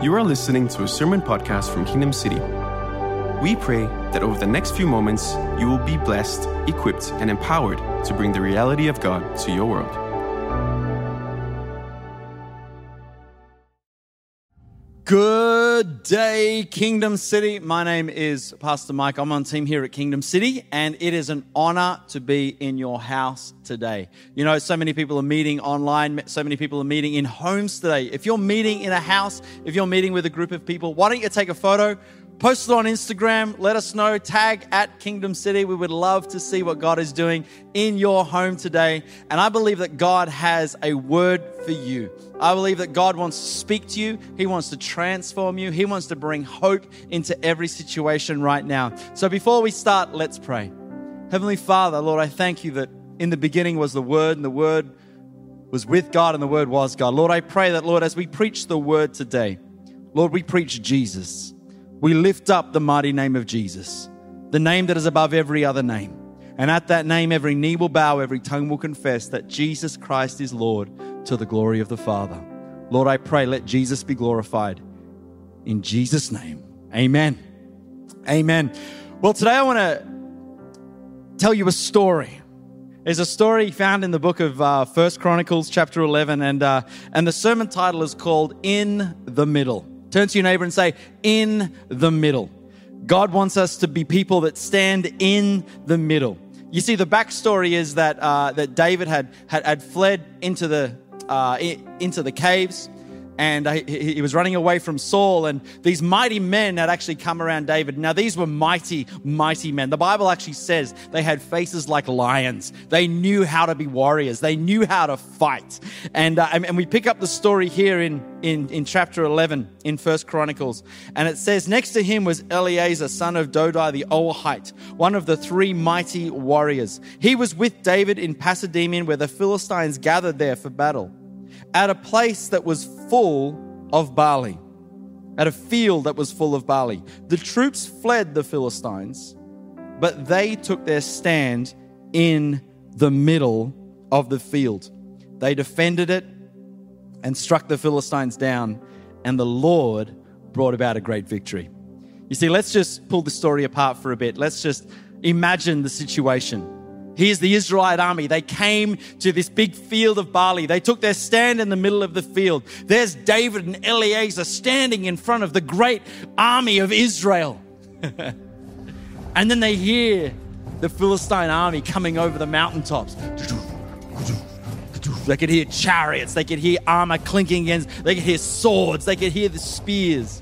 You are listening to a sermon podcast from Kingdom City. We pray that over the next few moments, you will be blessed, equipped, and empowered to bring the reality of God to your world. Good day, Kingdom City. My name is Pastor Mike. I'm on team here at Kingdom City, and it is an honor to be in your house today. You know, so many people are meeting online, so many people are meeting in homes today. If you're meeting in a house, if you're meeting with a group of people, why don't you take a photo? Post it on Instagram. Let us know. Tag at Kingdom City. We would love to see what God is doing in your home today. And I believe that God has a word for you. I believe that God wants to speak to you. He wants to transform you. He wants to bring hope into every situation right now. So before we start, let's pray. Heavenly Father, Lord, I thank you that in the beginning was the Word, and the Word was with God, and the Word was God. Lord, I pray that, Lord, as we preach the Word today, Lord, we preach Jesus. We lift up the mighty name of Jesus, the name that is above every other name. And at that name, every knee will bow, every tongue will confess that Jesus Christ is Lord to the glory of the Father. Lord, I pray, let Jesus be glorified. In Jesus' name, amen. Amen. Well, today I want to tell you a story. There's a story found in the book of uh, First Chronicles, chapter 11, and, uh, and the sermon title is called In the Middle. Turn to your neighbor and say, In the middle. God wants us to be people that stand in the middle. You see, the backstory is that, uh, that David had, had, had fled into the, uh, into the caves and he, was running away from Saul, and these mighty men had actually come around David. Now, these were mighty, mighty men. The Bible actually says they had faces like lions. They knew how to be warriors, they knew how to fight. And, uh, and we pick up the story here in, in, in chapter 11 in First Chronicles. And it says, Next to him was Eleazar, son of Dodai the Ahohite, one of the three mighty warriors. He was with David in Pas Dammim, where the Philistines gathered there for battle at a place that was full of barley, at a field that was full of barley. The troops fled the Philistines, but they took their stand in the middle of the field. They defended it and struck the Philistines down, and the Lord brought about a great victory. You see, let's just pull the story apart for a bit. Let's just imagine the situation. Here's the Israelite army. They came to this big field of barley. They took their stand in the middle of the field. There's David and Eleazar standing in front of the great army of Israel. and then they hear the Philistine army coming over the mountaintops. They could hear chariots, they could hear armor clinking against, they could hear swords, they could hear the spears.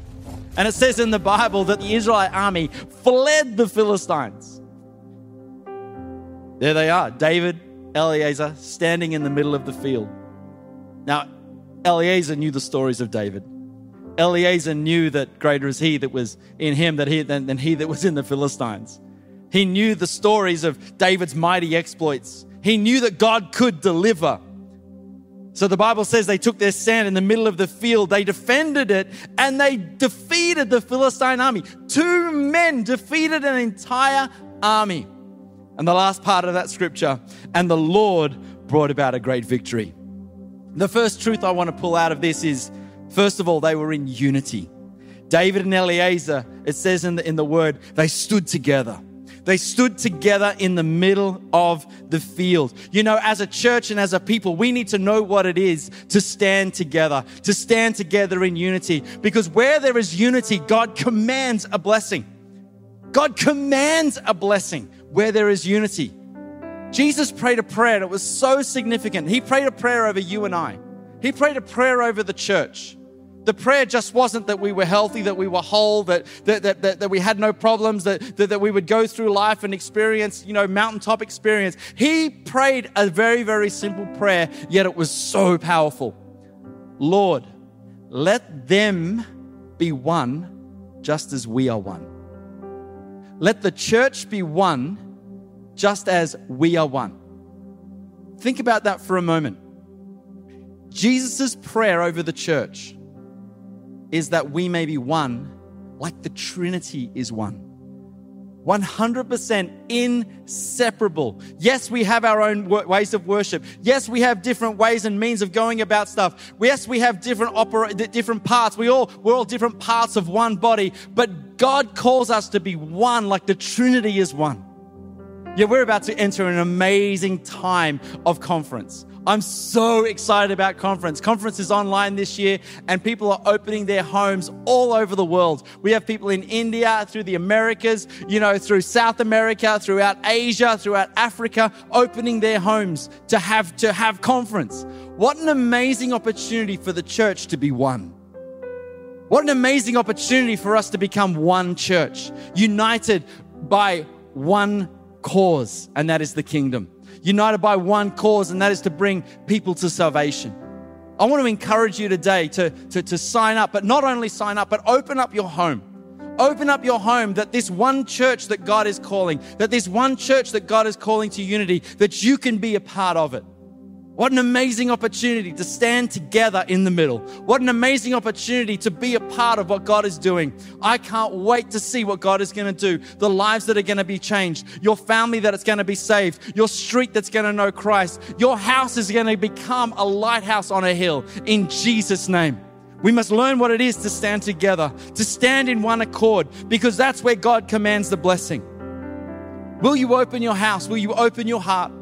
And it says in the Bible that the Israelite army fled the Philistines. There they are, David, Eleazar, standing in the middle of the field. Now, Eleazar knew the stories of David. Eleazar knew that greater is he that was in him he, than, than he that was in the Philistines. He knew the stories of David's mighty exploits. He knew that God could deliver. So the Bible says they took their stand in the middle of the field, they defended it, and they defeated the Philistine army. Two men defeated an entire army. And the last part of that scripture, and the Lord brought about a great victory. The first truth I want to pull out of this is first of all, they were in unity. David and Eleazar, it says in the, in the word, they stood together. They stood together in the middle of the field. You know, as a church and as a people, we need to know what it is to stand together, to stand together in unity. Because where there is unity, God commands a blessing. God commands a blessing where there is unity. Jesus prayed a prayer it was so significant. He prayed a prayer over you and I. He prayed a prayer over the church. The prayer just wasn't that we were healthy, that we were whole, that, that, that, that, that we had no problems, that, that, that we would go through life and experience, you know, mountaintop experience. He prayed a very, very simple prayer, yet it was so powerful. Lord, let them be one just as we are one. Let the church be one just as we are one. Think about that for a moment. Jesus' prayer over the church is that we may be one like the Trinity is one. 100% inseparable. Yes, we have our own ways of worship. Yes, we have different ways and means of going about stuff. Yes, we have different opera, different parts. We all, we're all different parts of one body, but God calls us to be one like the Trinity is one. Yeah, we're about to enter an amazing time of conference. I'm so excited about conference. Conference is online this year and people are opening their homes all over the world. We have people in India, through the Americas, you know, through South America, throughout Asia, throughout Africa, opening their homes to have to have conference. What an amazing opportunity for the church to be one. What an amazing opportunity for us to become one church, united by one cause, and that is the kingdom united by one cause, and that is to bring people to salvation. I want to encourage you today to, to, to sign up, but not only sign up, but open up your home. Open up your home that this one church that God is calling, that this one church that God is calling to unity, that you can be a part of it. What an amazing opportunity to stand together in the middle. What an amazing opportunity to be a part of what God is doing. I can't wait to see what God is going to do. The lives that are going to be changed, your family that is going to be saved, your street that's going to know Christ, your house is going to become a lighthouse on a hill in Jesus' name. We must learn what it is to stand together, to stand in one accord, because that's where God commands the blessing. Will you open your house? Will you open your heart?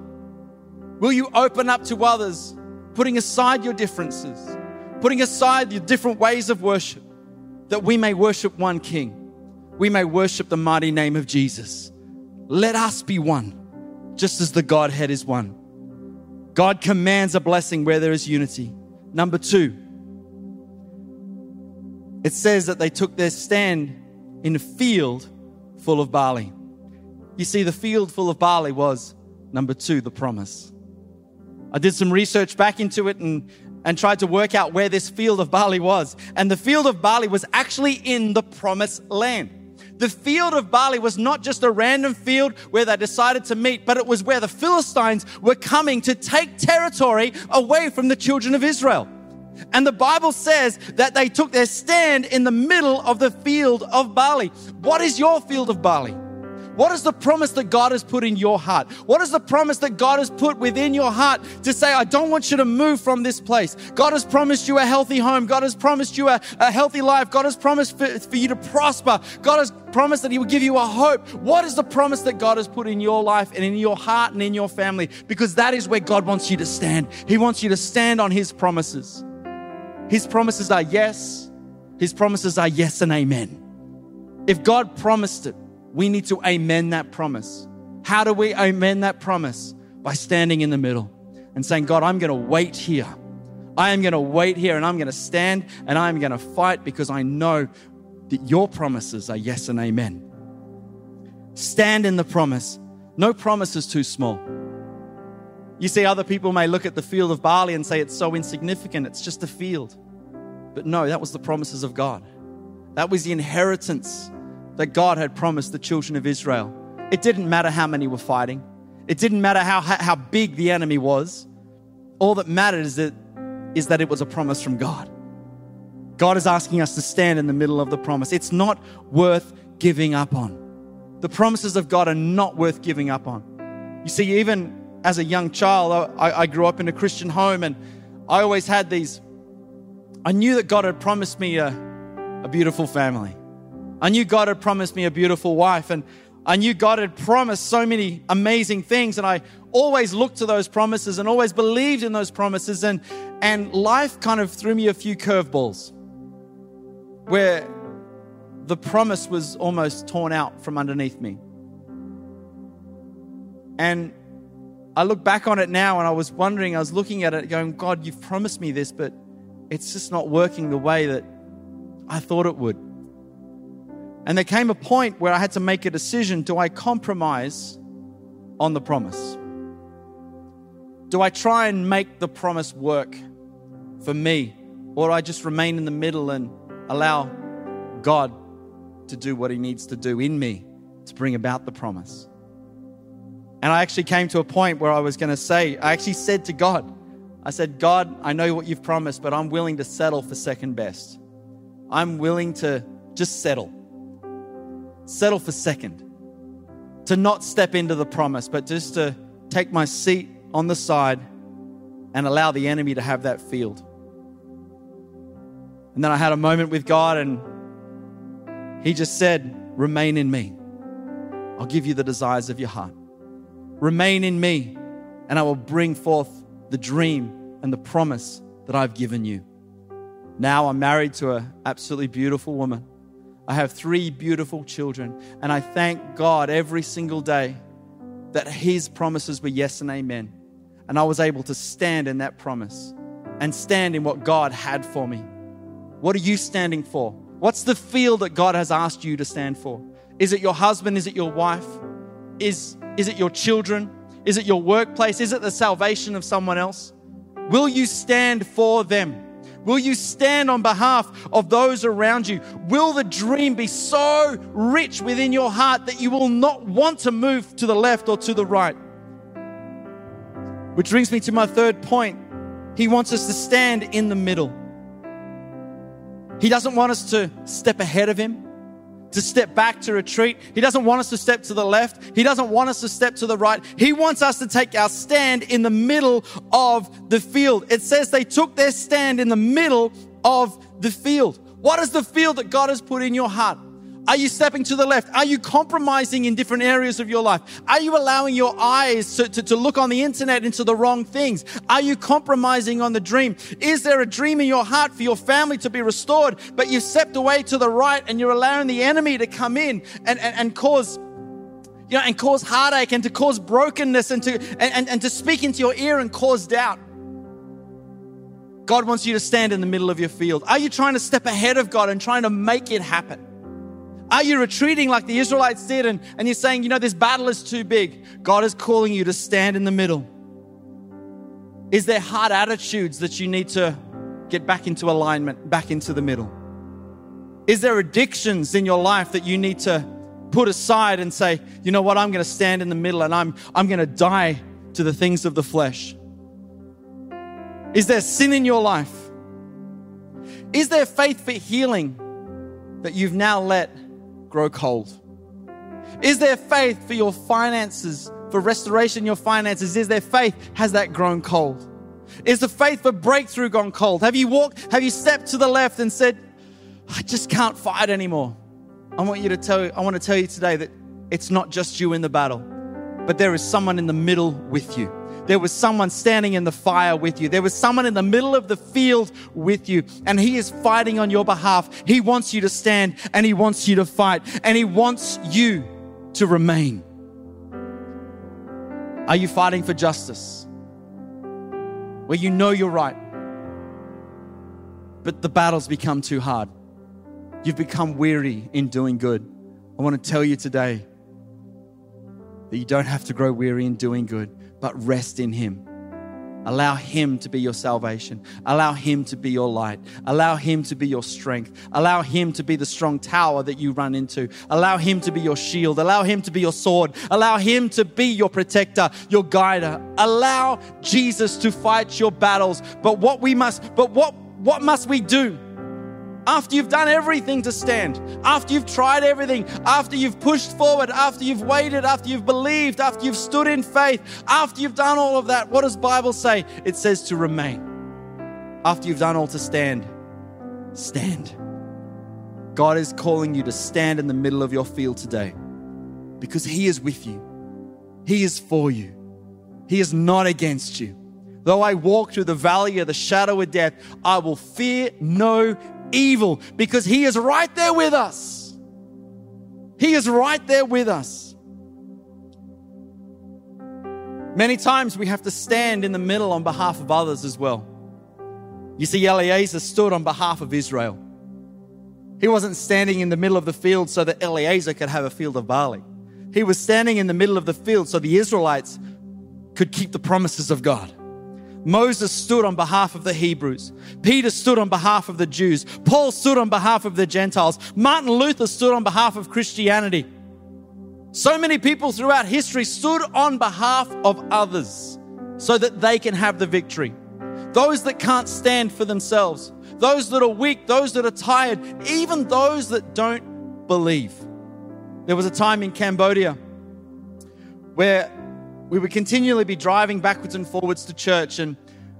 Will you open up to others, putting aside your differences, putting aside your different ways of worship, that we may worship one King? We may worship the mighty name of Jesus. Let us be one, just as the Godhead is one. God commands a blessing where there is unity. Number two, it says that they took their stand in a field full of barley. You see, the field full of barley was, number two, the promise. I did some research back into it and, and tried to work out where this field of barley was. And the field of barley was actually in the promised land. The field of barley was not just a random field where they decided to meet, but it was where the Philistines were coming to take territory away from the children of Israel. And the Bible says that they took their stand in the middle of the field of barley. What is your field of barley? What is the promise that God has put in your heart? What is the promise that God has put within your heart to say, I don't want you to move from this place? God has promised you a healthy home. God has promised you a, a healthy life. God has promised for, for you to prosper. God has promised that He will give you a hope. What is the promise that God has put in your life and in your heart and in your family? Because that is where God wants you to stand. He wants you to stand on His promises. His promises are yes, His promises are yes and amen. If God promised it, we need to amen that promise. How do we amen that promise? By standing in the middle and saying, God, I'm going to wait here. I am going to wait here and I'm going to stand and I'm going to fight because I know that your promises are yes and amen. Stand in the promise. No promise is too small. You see, other people may look at the field of barley and say it's so insignificant, it's just a field. But no, that was the promises of God. That was the inheritance that God had promised the children of Israel. It didn't matter how many were fighting, it didn't matter how, how big the enemy was. All that mattered is that, is that it was a promise from God. God is asking us to stand in the middle of the promise. It's not worth giving up on. The promises of God are not worth giving up on. You see, even as a young child, I, I grew up in a Christian home and I always had these. I knew that God had promised me a, a beautiful family. I knew God had promised me a beautiful wife, and I knew God had promised so many amazing things, and I always looked to those promises and always believed in those promises. And, and life kind of threw me a few curveballs where the promise was almost torn out from underneath me. And I look back on it now and I was wondering, I was looking at it going, God, you've promised me this, but it's just not working the way that I thought it would. And there came a point where I had to make a decision do I compromise on the promise? Do I try and make the promise work for me? Or do I just remain in the middle and allow God to do what He needs to do in me to bring about the promise? And I actually came to a point where I was going to say, I actually said to God, I said, God, I know what you've promised, but I'm willing to settle for second best. I'm willing to just settle settle for second. to not step into the promise, but just to take my seat on the side and allow the enemy to have that field. And then I had a moment with God, and He just said, Remain in me. I'll give you the desires of your heart. Remain in me, and I will bring forth the dream and the promise that I've given you. Now I'm married to an absolutely beautiful woman. I have three beautiful children, and I thank God every single day that His promises were yes and amen. And I was able to stand in that promise and stand in what God had for me. What are you standing for? What's the field that God has asked you to stand for? Is it your husband? Is it your wife? Is, is it your children? Is it your workplace? Is it the salvation of someone else? Will you stand for them? Will you stand on behalf of those around you? Will the dream be so rich within your heart that you will not want to move to the left or to the right? Which brings me to my third point. He wants us to stand in the middle. He doesn't want us to step ahead of him to step back to retreat. He doesn't want us to step to the left. He doesn't want us to step to the right. He wants us to take our stand in the middle of the field. It says they took their stand in the middle of the field. What is the field that God has put in your heart? Are you stepping to the left? Are you compromising in different areas of your life? Are you allowing your eyes to, to, to, look on the internet into the wrong things? Are you compromising on the dream? Is there a dream in your heart for your family to be restored, but you've stepped away to the right and you're allowing the enemy to come in and, and, and cause you know, and cause heartache and to cause brokenness and to and, and, and to speak into your ear and cause doubt. God wants you to stand in the middle of your field. Are you trying to step ahead of God and trying to make it happen? Are you retreating like the Israelites did and, and you're saying, you know, this battle is too big? God is calling you to stand in the middle. Is there hard attitudes that you need to get back into alignment, back into the middle? Is there addictions in your life that you need to put aside and say, you know what, I'm going to stand in the middle and I'm, I'm going to die to the things of the flesh? Is there sin in your life? Is there faith for healing that you've now let grow cold? Is there faith for your finances, for restoration your finances? Is there faith? Has that grown cold? Is the faith for breakthrough gone cold? Have you walked, have you stepped to the left and said, I just can't fight anymore? I want you to tell I want to tell you today that it's not just you in the battle, but there is someone in the middle with you. There was someone standing in the fire with you. There was someone in the middle of the field with you, and He is fighting on your behalf. He wants you to stand and He wants you to fight, and He wants you to remain. Are you fighting for justice? Where you know you're right, but the battle's become too hard. You've become weary in doing good. I want to tell you today that you don't have to grow weary in doing good but rest in Him. Allow Him to be your salvation. Allow Him to be your light. Allow Him to be your strength. Allow Him to be the strong tower that you run into. Allow Him to be your shield. Allow Him to be your sword. Allow Him to be your protector, your guider. Allow Jesus to fight your battles. But what we must, but what, what must we do? After you've done everything to stand, after you've tried everything, after you've pushed forward, after you've waited, after you've believed, after you've stood in faith, after you've done all of that, what does Bible say? It says to remain. After you've done all to stand, stand. God is calling you to stand in the middle of your field today because He is with you. He is for you. He is not against you. Though I walk through the valley of the shadow of death, I will fear no evil because He is right there with us. He is right there with us. Many times we have to stand in the middle on behalf of others as well. You see, Eleazar stood on behalf of Israel. He wasn't standing in the middle of the field so that Eleazar could have a field of barley. He was standing in the middle of the field so the Israelites could keep the promises of God. Moses stood on behalf of the Hebrews. Peter stood on behalf of the Jews. Paul stood on behalf of the Gentiles. Martin Luther stood on behalf of Christianity. So many people throughout history stood on behalf of others so that they can have the victory. Those that can't stand for themselves, those that are weak, those that are tired, even those that don't believe. There was a time in Cambodia where we would continually be driving backwards and forwards to church. And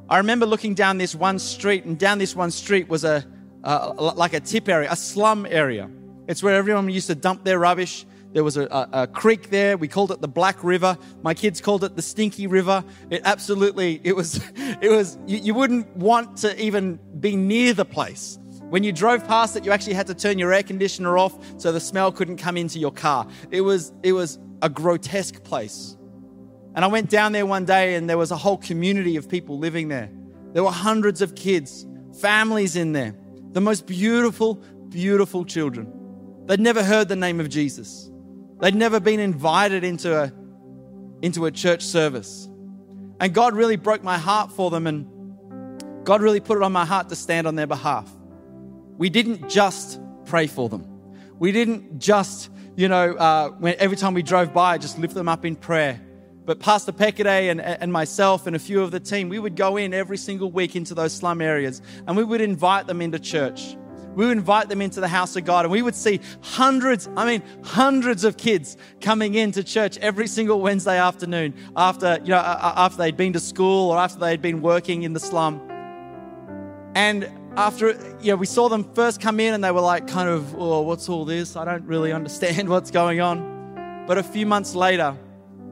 I remember looking down this one street, and down this one street was a, like a tip area, a slum area. It's where everyone used to dump their rubbish. There was a, a, a, creek there. We called it the Black River. My kids called it the Stinky River. It absolutely, it was, it was, you, you wouldn't want to even be near the place. When you drove past it, you actually had to turn your air conditioner off so the smell couldn't come into your car. It was, it was a grotesque place. And I went down there one day and there was a whole community of people living there. There were hundreds of kids, families in there, the most beautiful, beautiful children. They'd never heard the name of Jesus. They'd never been invited into a, into a church service. And God really broke my heart for them, and God really put it on my heart to stand on their behalf. We didn't just pray for them. We didn't just, you know, uh, when, every time we drove by, just lift them up in prayer. But Pastor Pekade and, and myself and a few of the team, we would go in every single week into those slum areas and we would invite them into church. We would invite them into the house of God and we would see hundreds, I mean, hundreds of kids coming into church every single Wednesday afternoon after, you know, after they'd been to school or after they'd been working in the slum. And after, you know, we saw them first come in and they were like, kind of, oh, what's all this? I don't really understand what's going on. But a few months later,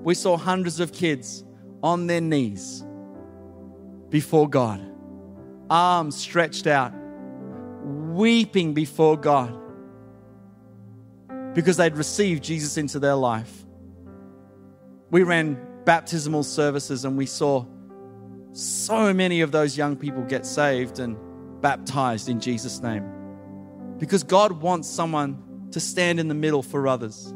we saw hundreds of kids on their knees before God, arms stretched out, weeping before God because they'd received Jesus into their life. We ran baptismal services and we saw so many of those young people get saved and baptized in Jesus' name. Because God wants someone to stand in the middle for others.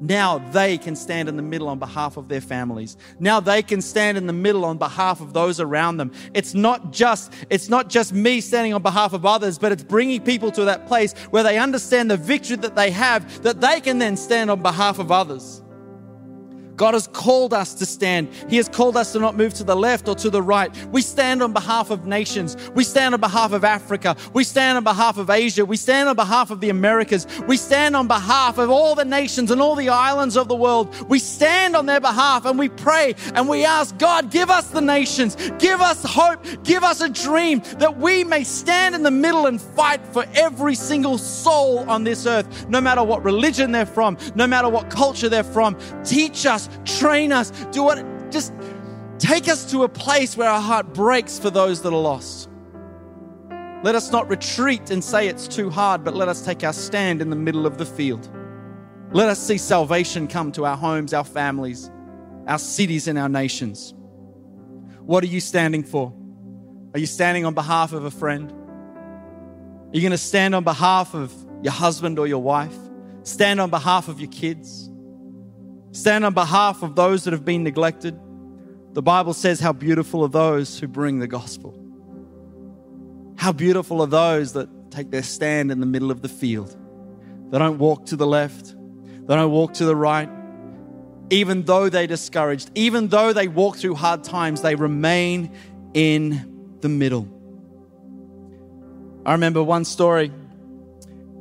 Now they can stand in the middle on behalf of their families. Now they can stand in the middle on behalf of those around them. It's not just it's not just me standing on behalf of others, but it's bringing people to that place where they understand the victory that they have that they can then stand on behalf of others. God has called us to stand. He has called us to not move to the left or to the right. We stand on behalf of nations. We stand on behalf of Africa. We stand on behalf of Asia. We stand on behalf of the Americas. We stand on behalf of all the nations and all the islands of the world. We stand on their behalf and we pray and we ask God, give us the nations. Give us hope. Give us a dream that we may stand in the middle and fight for every single soul on this earth, no matter what religion they're from, no matter what culture they're from. Teach us train us, do what, just take us to a place where our heart breaks for those that are lost. Let us not retreat and say it's too hard, but let us take our stand in the middle of the field. Let us see salvation come to our homes, our families, our cities, and our nations. What are you standing for? Are you standing on behalf of a friend? Are you going to stand on behalf of your husband or your wife? Stand on behalf of your kids? Stand on behalf of those that have been neglected. The Bible says, How beautiful are those who bring the gospel. How beautiful are those that take their stand in the middle of the field. They don't walk to the left, they don't walk to the right. Even though they're discouraged, even though they walk through hard times, they remain in the middle. I remember one story.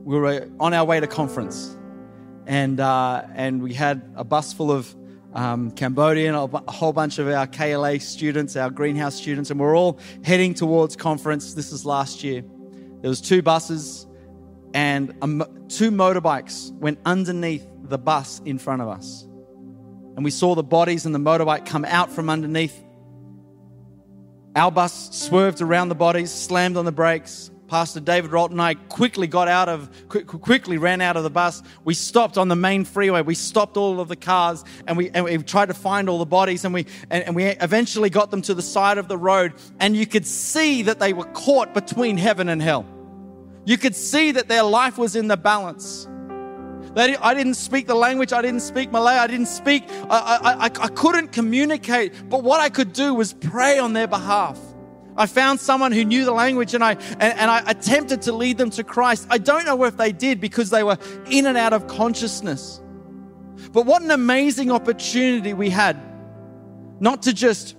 We were on our way to conference and uh, and we had a bus full of um, Cambodian, a whole bunch of our KLA students, our greenhouse students, and we're all heading towards conference. This is last year. There was two buses, and a, two motorbikes went underneath the bus in front of us, and we saw the bodies and the motorbike come out from underneath. Our bus swerved around the bodies, slammed on the brakes, Pastor David Rolt and I quickly got out of, quickly ran out of the bus. We stopped on the main freeway. We stopped all of the cars and we, and we tried to find all the bodies and we, and, and we eventually got them to the side of the road and you could see that they were caught between heaven and hell. You could see that their life was in the balance. I didn't speak the language. I didn't speak Malay. I didn't speak. I, I, I, I couldn't communicate. But what I could do was pray on their behalf. I found someone who knew the language and I, and, and, I attempted to lead them to Christ. I don't know if they did because they were in and out of consciousness. But what an amazing opportunity we had not to just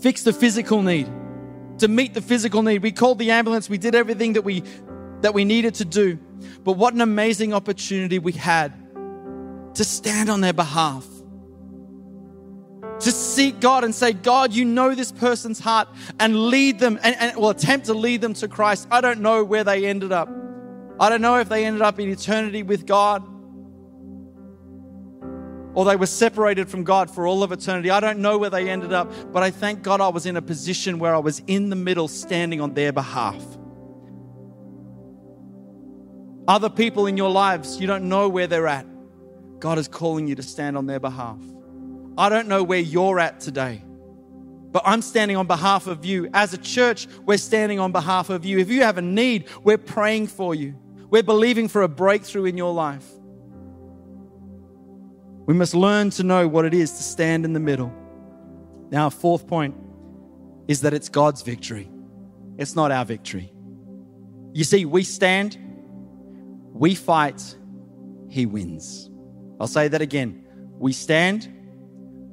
fix the physical need, to meet the physical need. We called the ambulance, we did everything that we, that we needed to do. But what an amazing opportunity we had to stand on their behalf to seek God and say, God, you know this person's heart and lead them and, and will attempt to lead them to Christ. I don't know where they ended up. I don't know if they ended up in eternity with God or they were separated from God for all of eternity. I don't know where they ended up, but I thank God I was in a position where I was in the middle standing on their behalf. Other people in your lives, you don't know where they're at. God is calling you to stand on their behalf. I don't know where you're at today, but I'm standing on behalf of you. As a church, we're standing on behalf of you. If you have a need, we're praying for you. We're believing for a breakthrough in your life. We must learn to know what it is to stand in the middle. Now, fourth point is that it's God's victory, it's not our victory. You see, we stand, we fight, He wins. I'll say that again. We stand,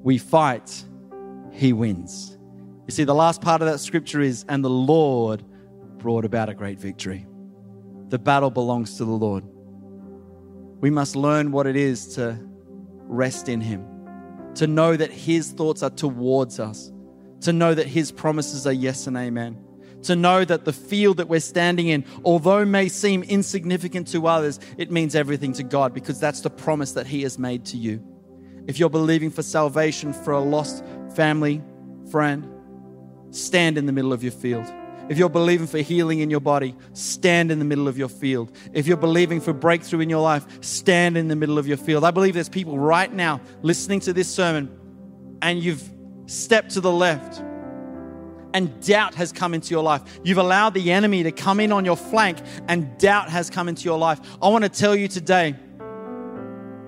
we fight, He wins. You see, the last part of that scripture is, and the Lord brought about a great victory. The battle belongs to the Lord. We must learn what it is to rest in Him, to know that His thoughts are towards us, to know that His promises are yes and amen to know that the field that we're standing in, although may seem insignificant to others, it means everything to God because that's the promise that He has made to you. If you're believing for salvation for a lost family, friend, stand in the middle of your field. If you're believing for healing in your body, stand in the middle of your field. If you're believing for breakthrough in your life, stand in the middle of your field. I believe there's people right now listening to this sermon and you've stepped to the left and doubt has come into your life. You've allowed the enemy to come in on your flank and doubt has come into your life. I want to tell you today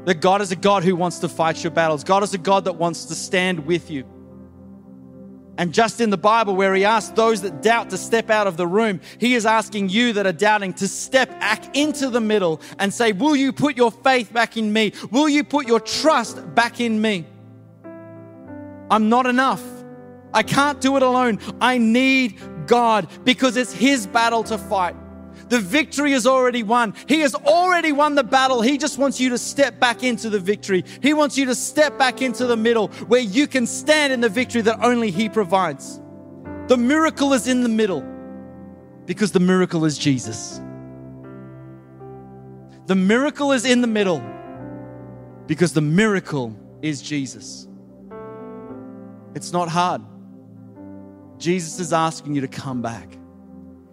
that God is a God who wants to fight your battles. God is a God that wants to stand with you. And just in the Bible, where he asked those that doubt to step out of the room, he is asking you that are doubting to step back into the middle and say, Will you put your faith back in me? Will you put your trust back in me? I'm not enough. I can't do it alone. I need God because it's His battle to fight. The victory is already won. He has already won the battle. He just wants you to step back into the victory. He wants you to step back into the middle where you can stand in the victory that only He provides. The miracle is in the middle because the miracle is Jesus. The miracle is in the middle because the miracle is Jesus. It's not hard. Jesus is asking you to come back.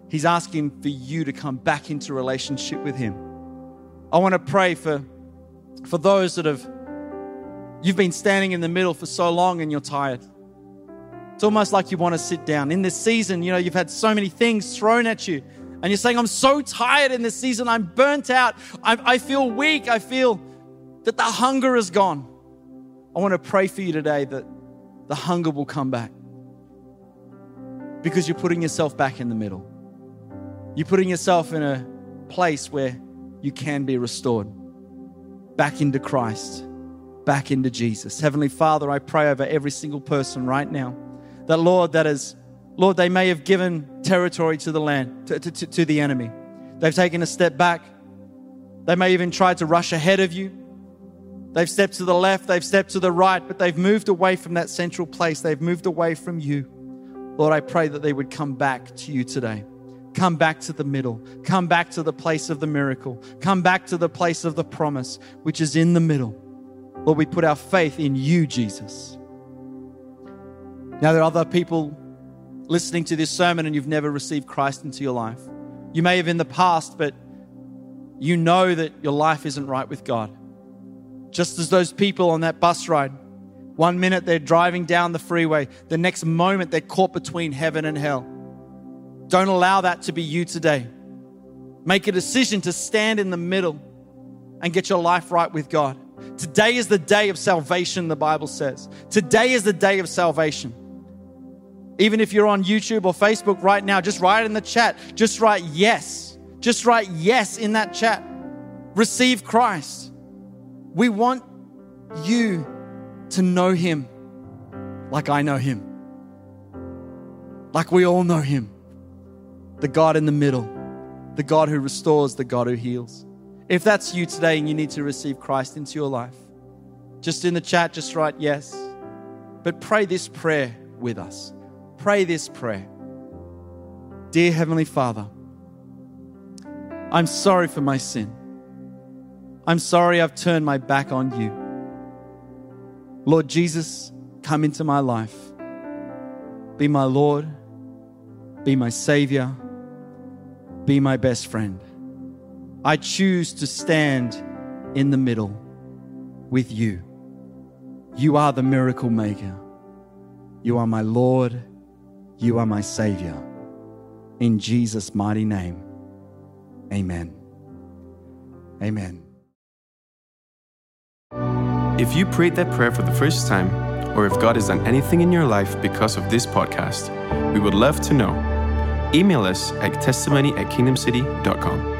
He's asking for you to come back into relationship with Him. I want to pray for, for those that have, you've been standing in the middle for so long and you're tired. It's almost like you want to sit down. In this season, you know, you've had so many things thrown at you, and you're saying, I'm so tired in this season. I'm burnt out. I, I feel weak. I feel that the hunger is gone. I want to pray for you today that the hunger will come back because you're putting yourself back in the middle. You're putting yourself in a place where you can be restored back into Christ, back into Jesus. Heavenly Father, I pray over every single person right now that, Lord, that is, Lord, they may have given territory to the land, to, to, to the enemy. They've taken a step back. They may even try to rush ahead of you. They've stepped to the left, they've stepped to the right, but they've moved away from that central place. They've moved away from you. Lord, I pray that they would come back to you today. Come back to the middle. Come back to the place of the miracle. Come back to the place of the promise, which is in the middle. Lord, we put our faith in you, Jesus. Now, there are other people listening to this sermon and you've never received Christ into your life. You may have in the past, but you know that your life isn't right with God. Just as those people on that bus ride one minute they're driving down the freeway, the next moment they're caught between heaven and hell. Don't allow that to be you today. Make a decision to stand in the middle and get your life right with God. Today is the day of salvation, the Bible says. Today is the day of salvation. Even if you're on YouTube or Facebook right now, just write in the chat. Just write yes. Just write yes in that chat. Receive Christ. We want you to know Him like I know Him, like we all know Him the God in the middle, the God who restores, the God who heals. If that's you today and you need to receive Christ into your life, just in the chat, just write yes. but pray this prayer with us. Pray this prayer. Dear Heavenly Father, I'm sorry for my sin. I'm sorry I've turned my back on you. Lord Jesus, come into my life. Be my Lord, be my Savior, be my best friend. I choose to stand in the middle with you. You are the miracle maker. You are my Lord. You are my Savior. In Jesus' mighty name, amen. Amen. If you prayed that prayer for the first time, or if God has done anything in your life because of this podcast, we would love to know. Email us at testimony at kingdomcity.com.